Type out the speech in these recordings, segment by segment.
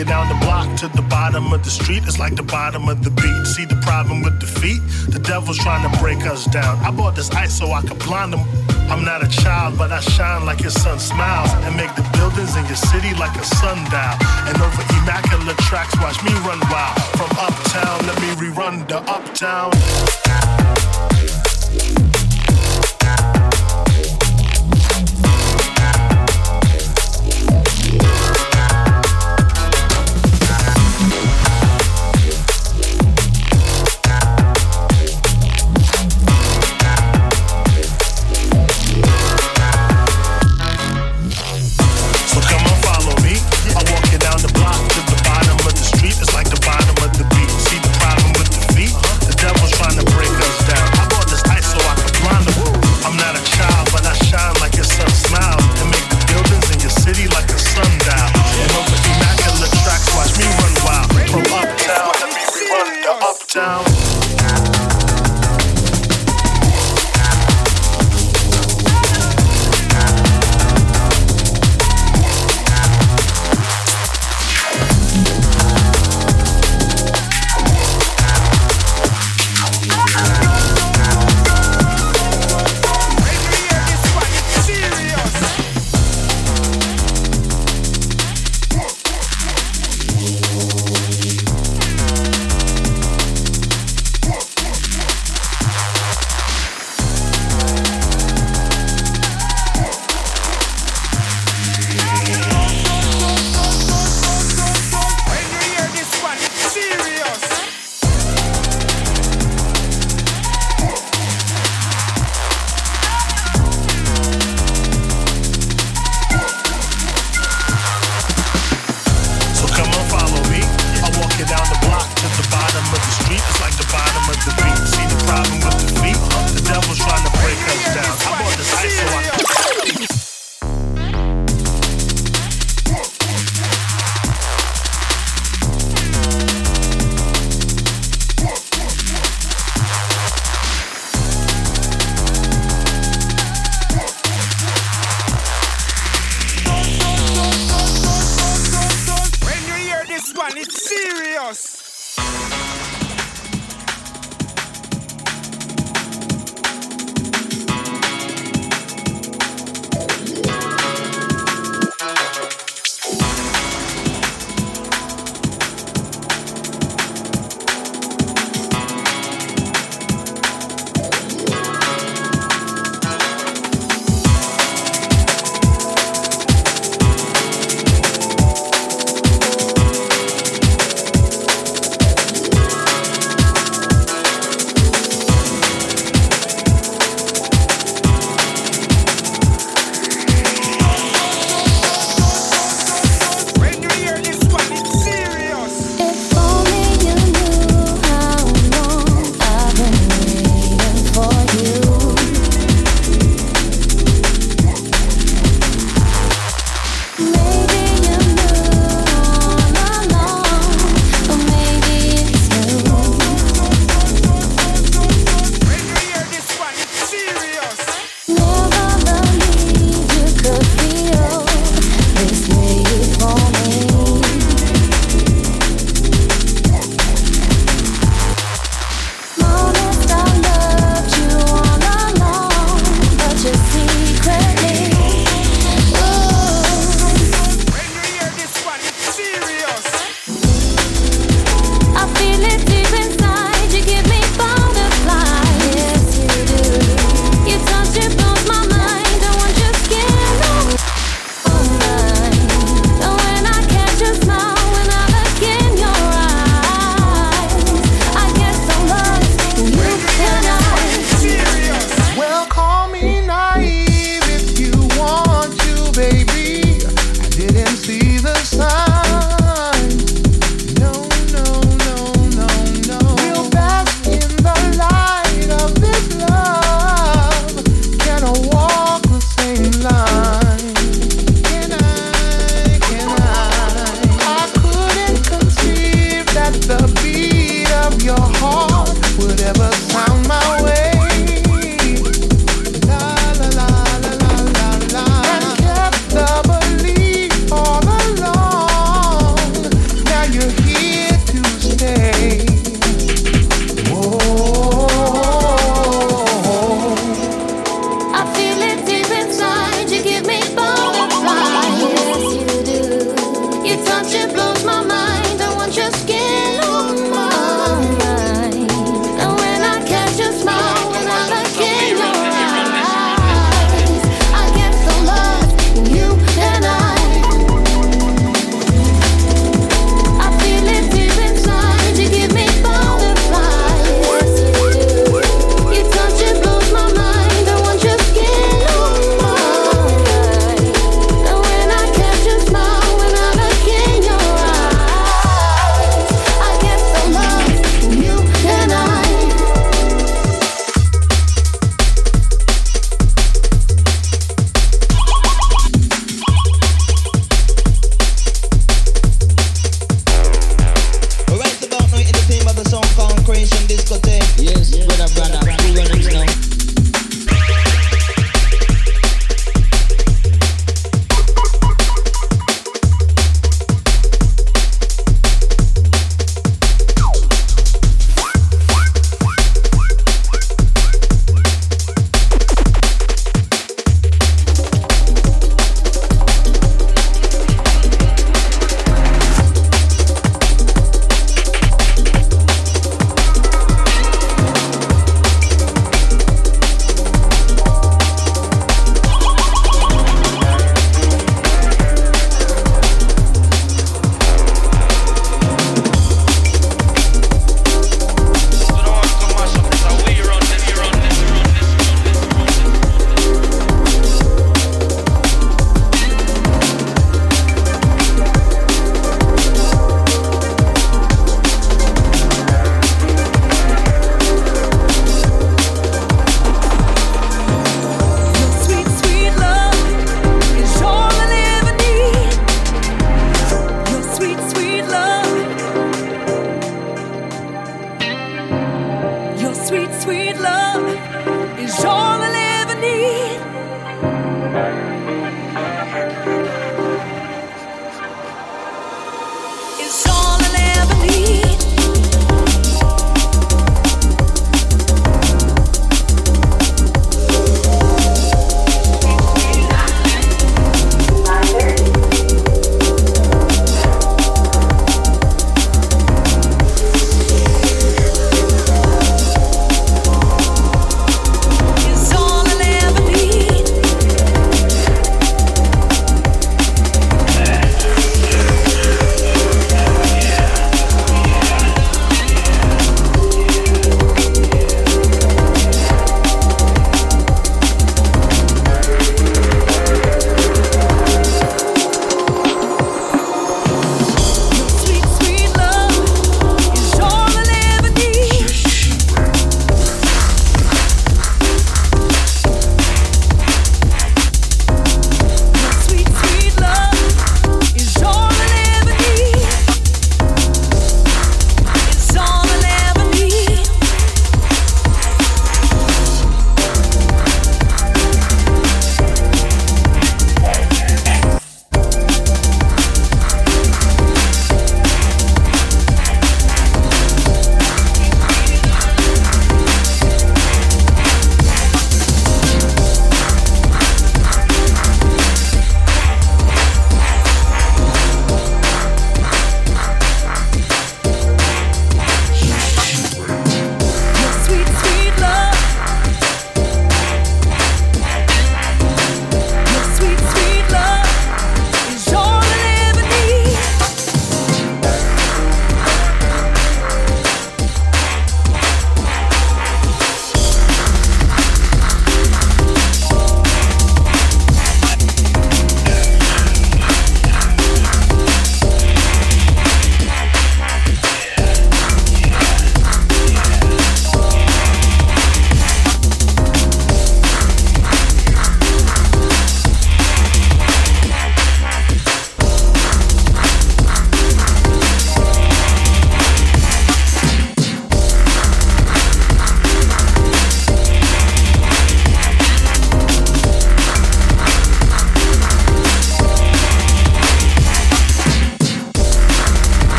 and follow me. I walk you down the block to the bottom of the street. It's like the bottom of the beat. See the problem with defeat? The devil's trying to break us down. I bought this ice so I could blind them. I'm not a child, but I shine like your sun smiles and make the buildings in your city like a sundial. And over immaculate tracks, watch me run wild. From uptown, let me rerun the uptown. see the sign.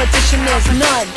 competition is none.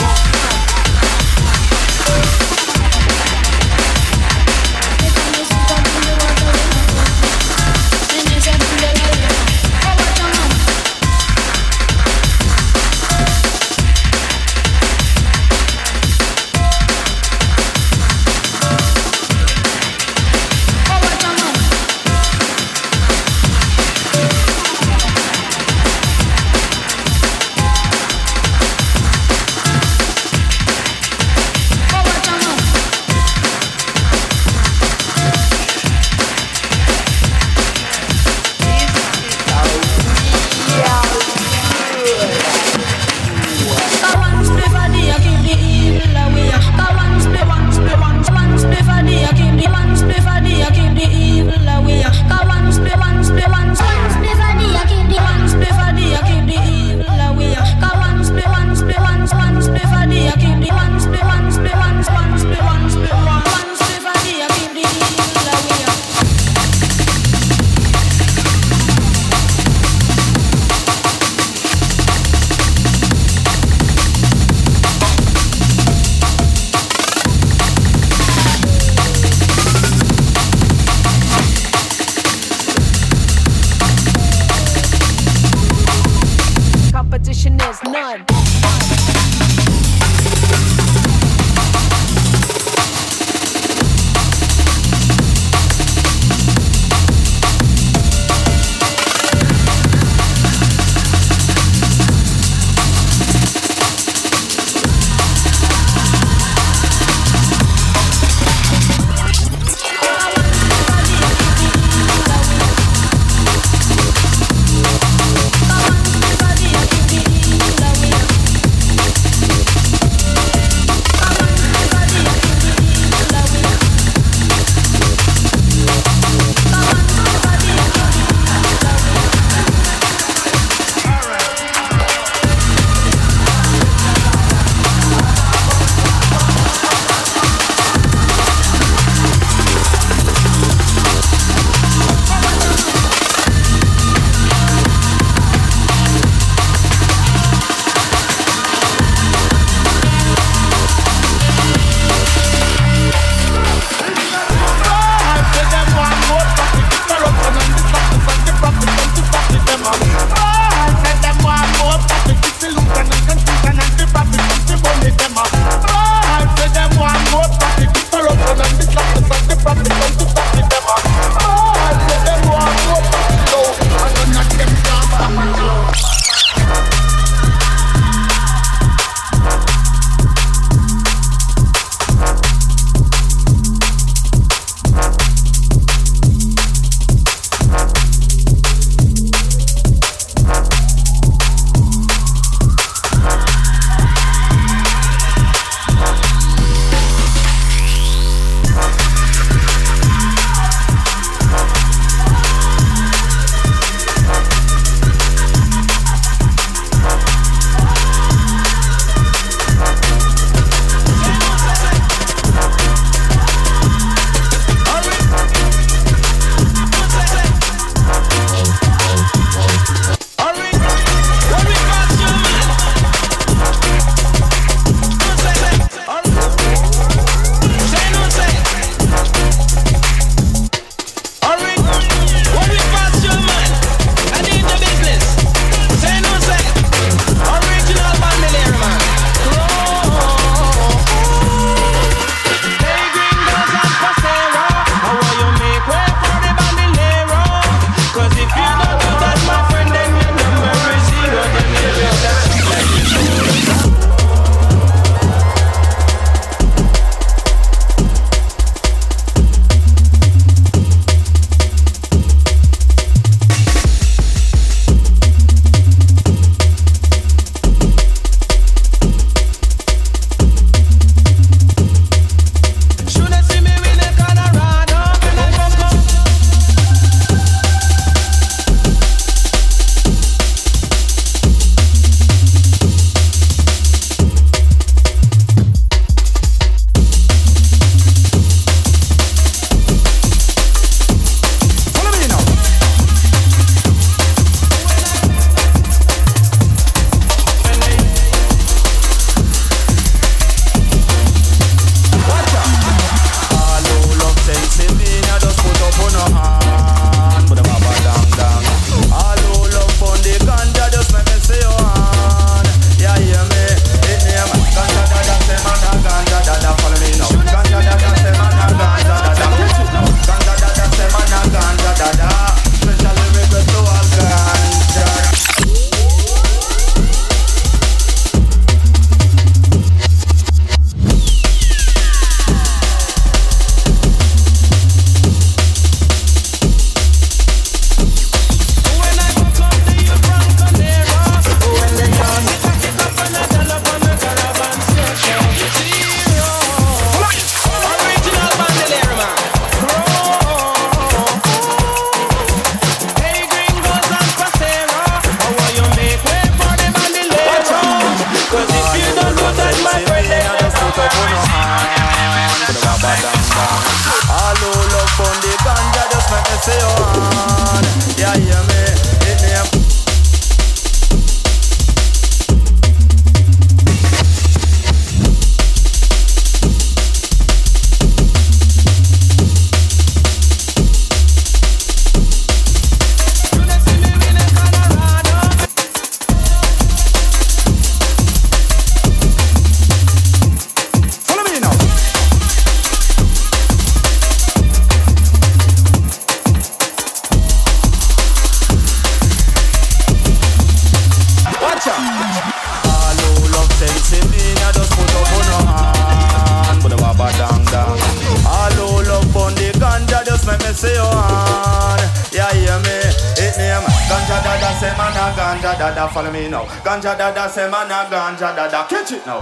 No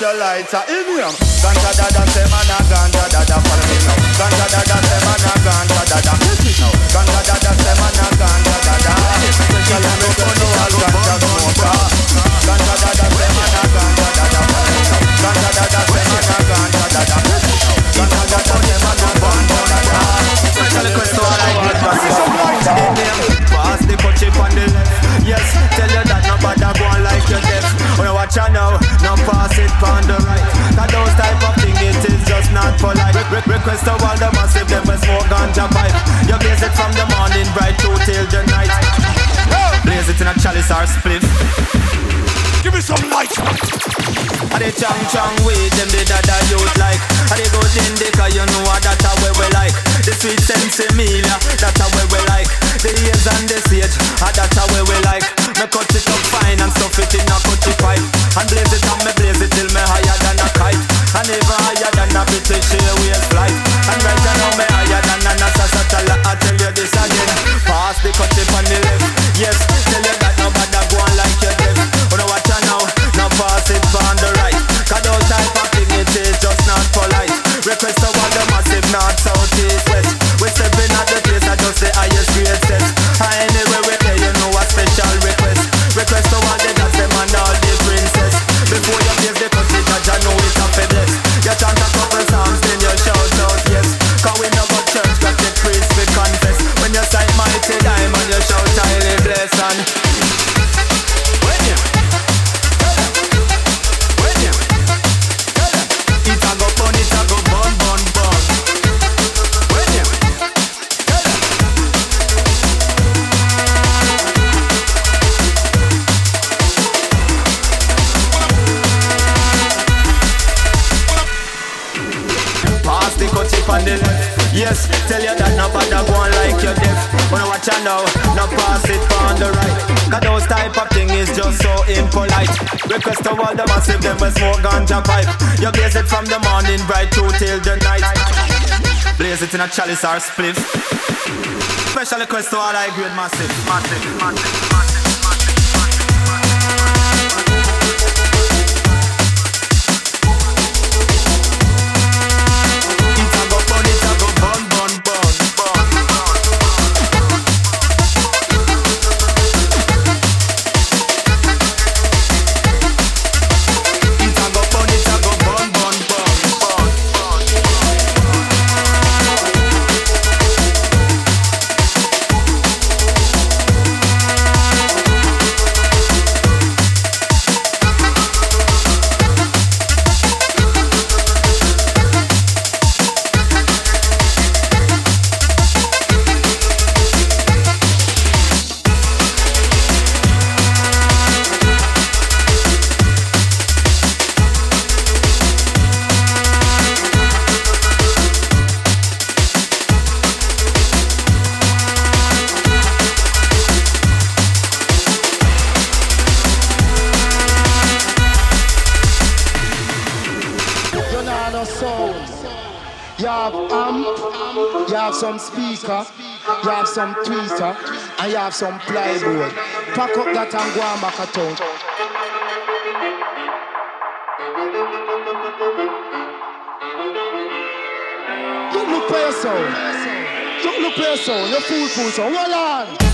your lighter in him. Ganja Dadda, say man a ganja dadda. Chang chang with them the dada youth like. And they go in the cause you know that a way we like. The sweet sensimilla, that a way we like. The ears and the sage, ah, that a way we like. Me cut it up fine and stuff it in a cutty pipe. And blaze it and me blaze it till me higher than a kite. And even higher than a British Airways flight. And right You blaze it from the morning bright to till the night. Blaze it in a chalice or spliff. Special request to all I grade massive, massive, massive, massive. some speaker, you have some tweeter, and you have some plywood. Pack up that and go and back a town. You look for your sound. You look for your sound. Your fool fool so Hold on.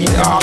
Party.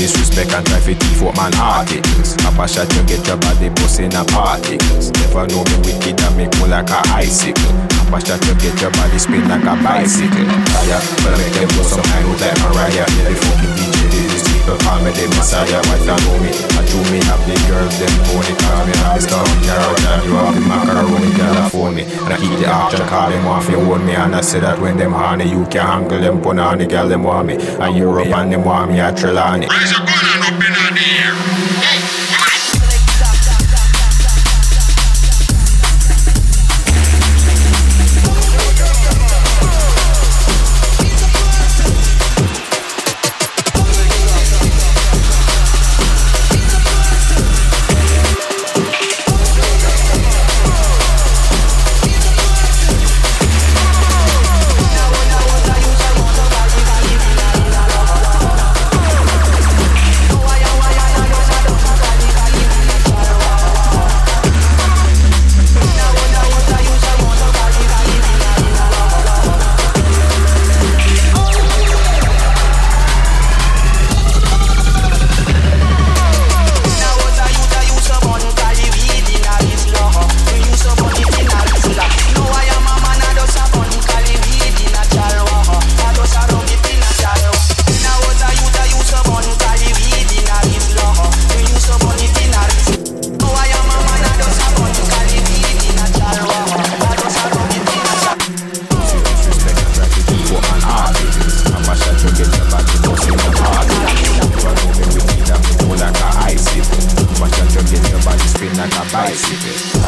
Disrespect and try to thief up man articles. Eh? Papa shot you get your body bust in a particles. Never know me wicked and me cool like a icicle. Papa shot you get your body spin like a bicycle. Fire, but make them go some kind of like Mariah. The fucking DJ, these people call me the Messiah. What I know me, I do me have the girls, them pony call me. I'm Mr. Garage and you have the macaroni girl for me. And I keep the option call them off, you hold me. And I say that when them honey, you can handle them on the girl, them want me. And Europe and them want me at Trelawney. Raise your gun and up in the air. like a bicycle.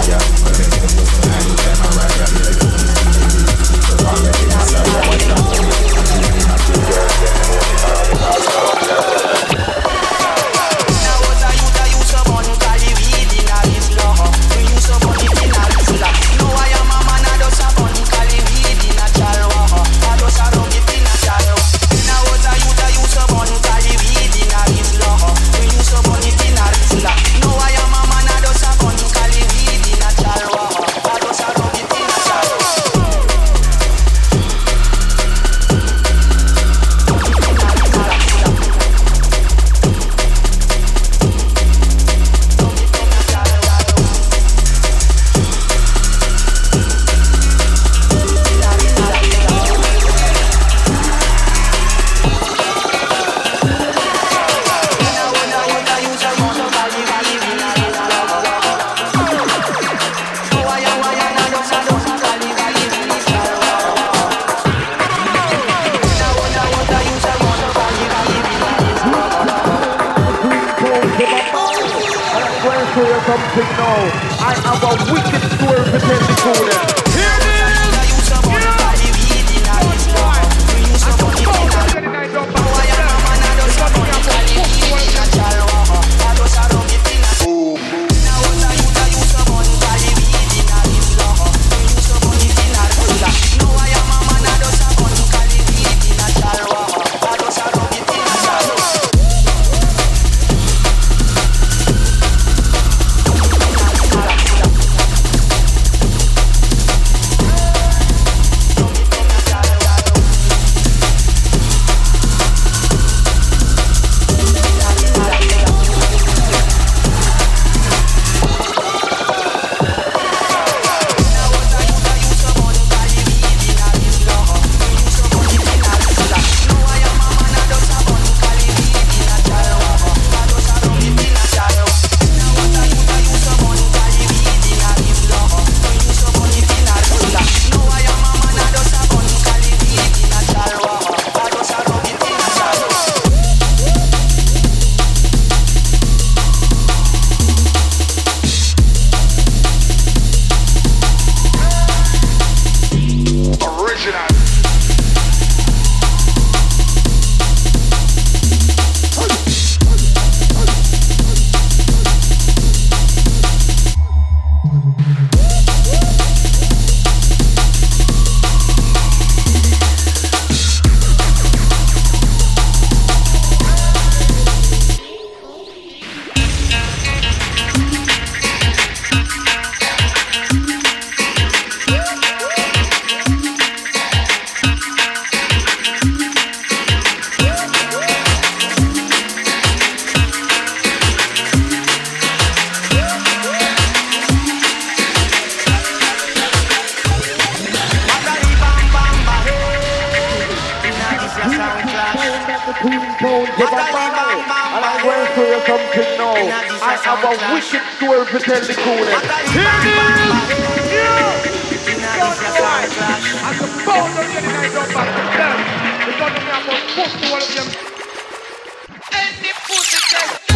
Push to one of them. Pussy test.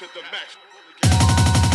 to the max.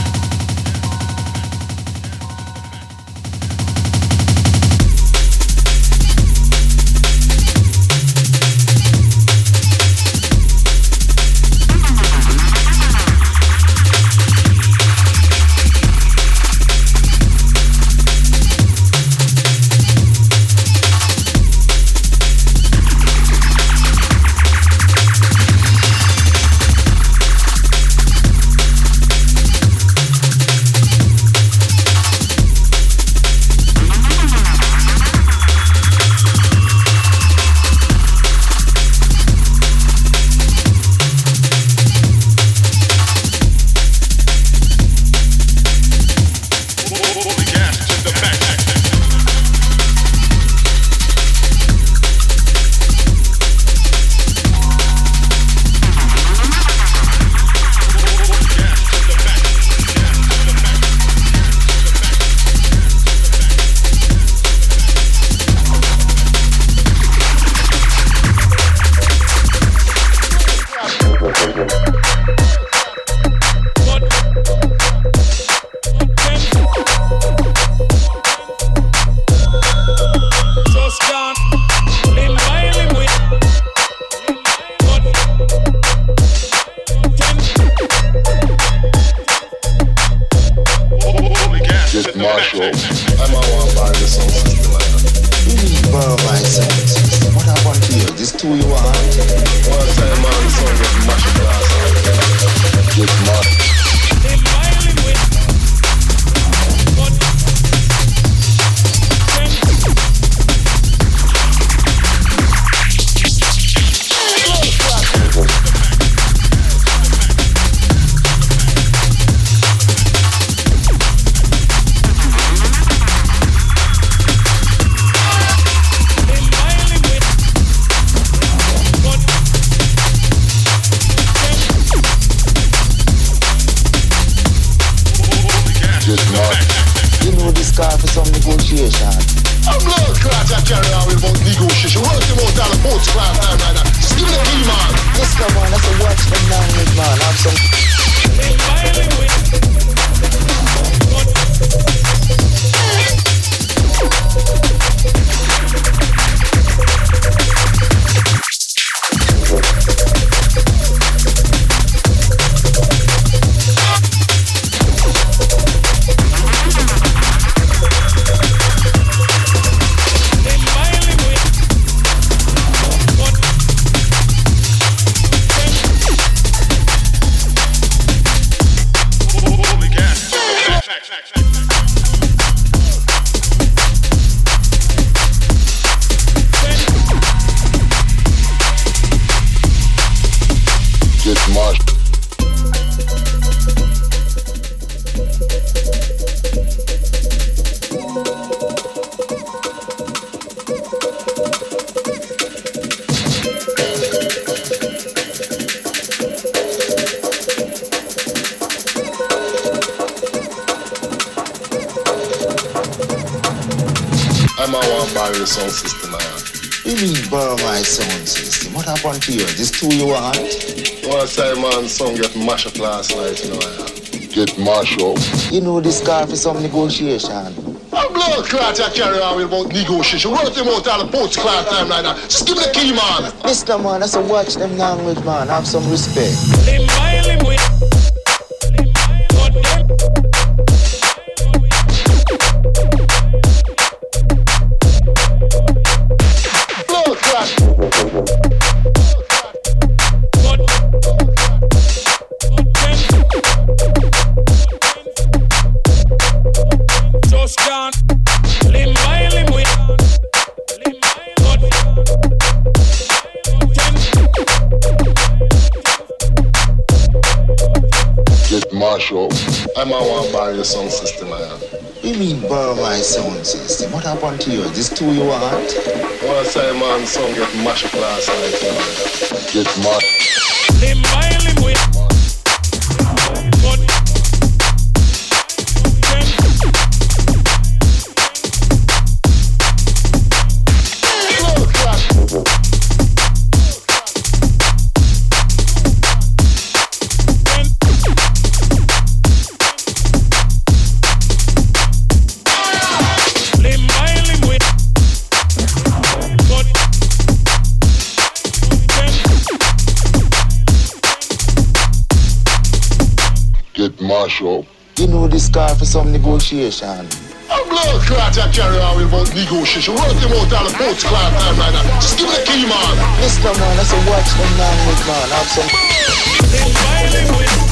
You know song Get mash up. Last night, you know Get marshals. You know this car for some negotiation. I'm blood clot I carry on with about negotiation. Work them out all the boats clot time like that. Just give me the key, man. Mister man, that's a watch them language, man. Have some respect. Sound system I have. You mean borrow my sound system? What happened to you? Is This two you want? Well, I say man, sound get mashed up last night. You. Get mashed. Get marshal. You know this car for some negotiation. I'm blood clot you carry on with about negotiation. Work them out all the boats clot time like that. Just give me the key, man. Listen, man, I say watch them man with man. Have some.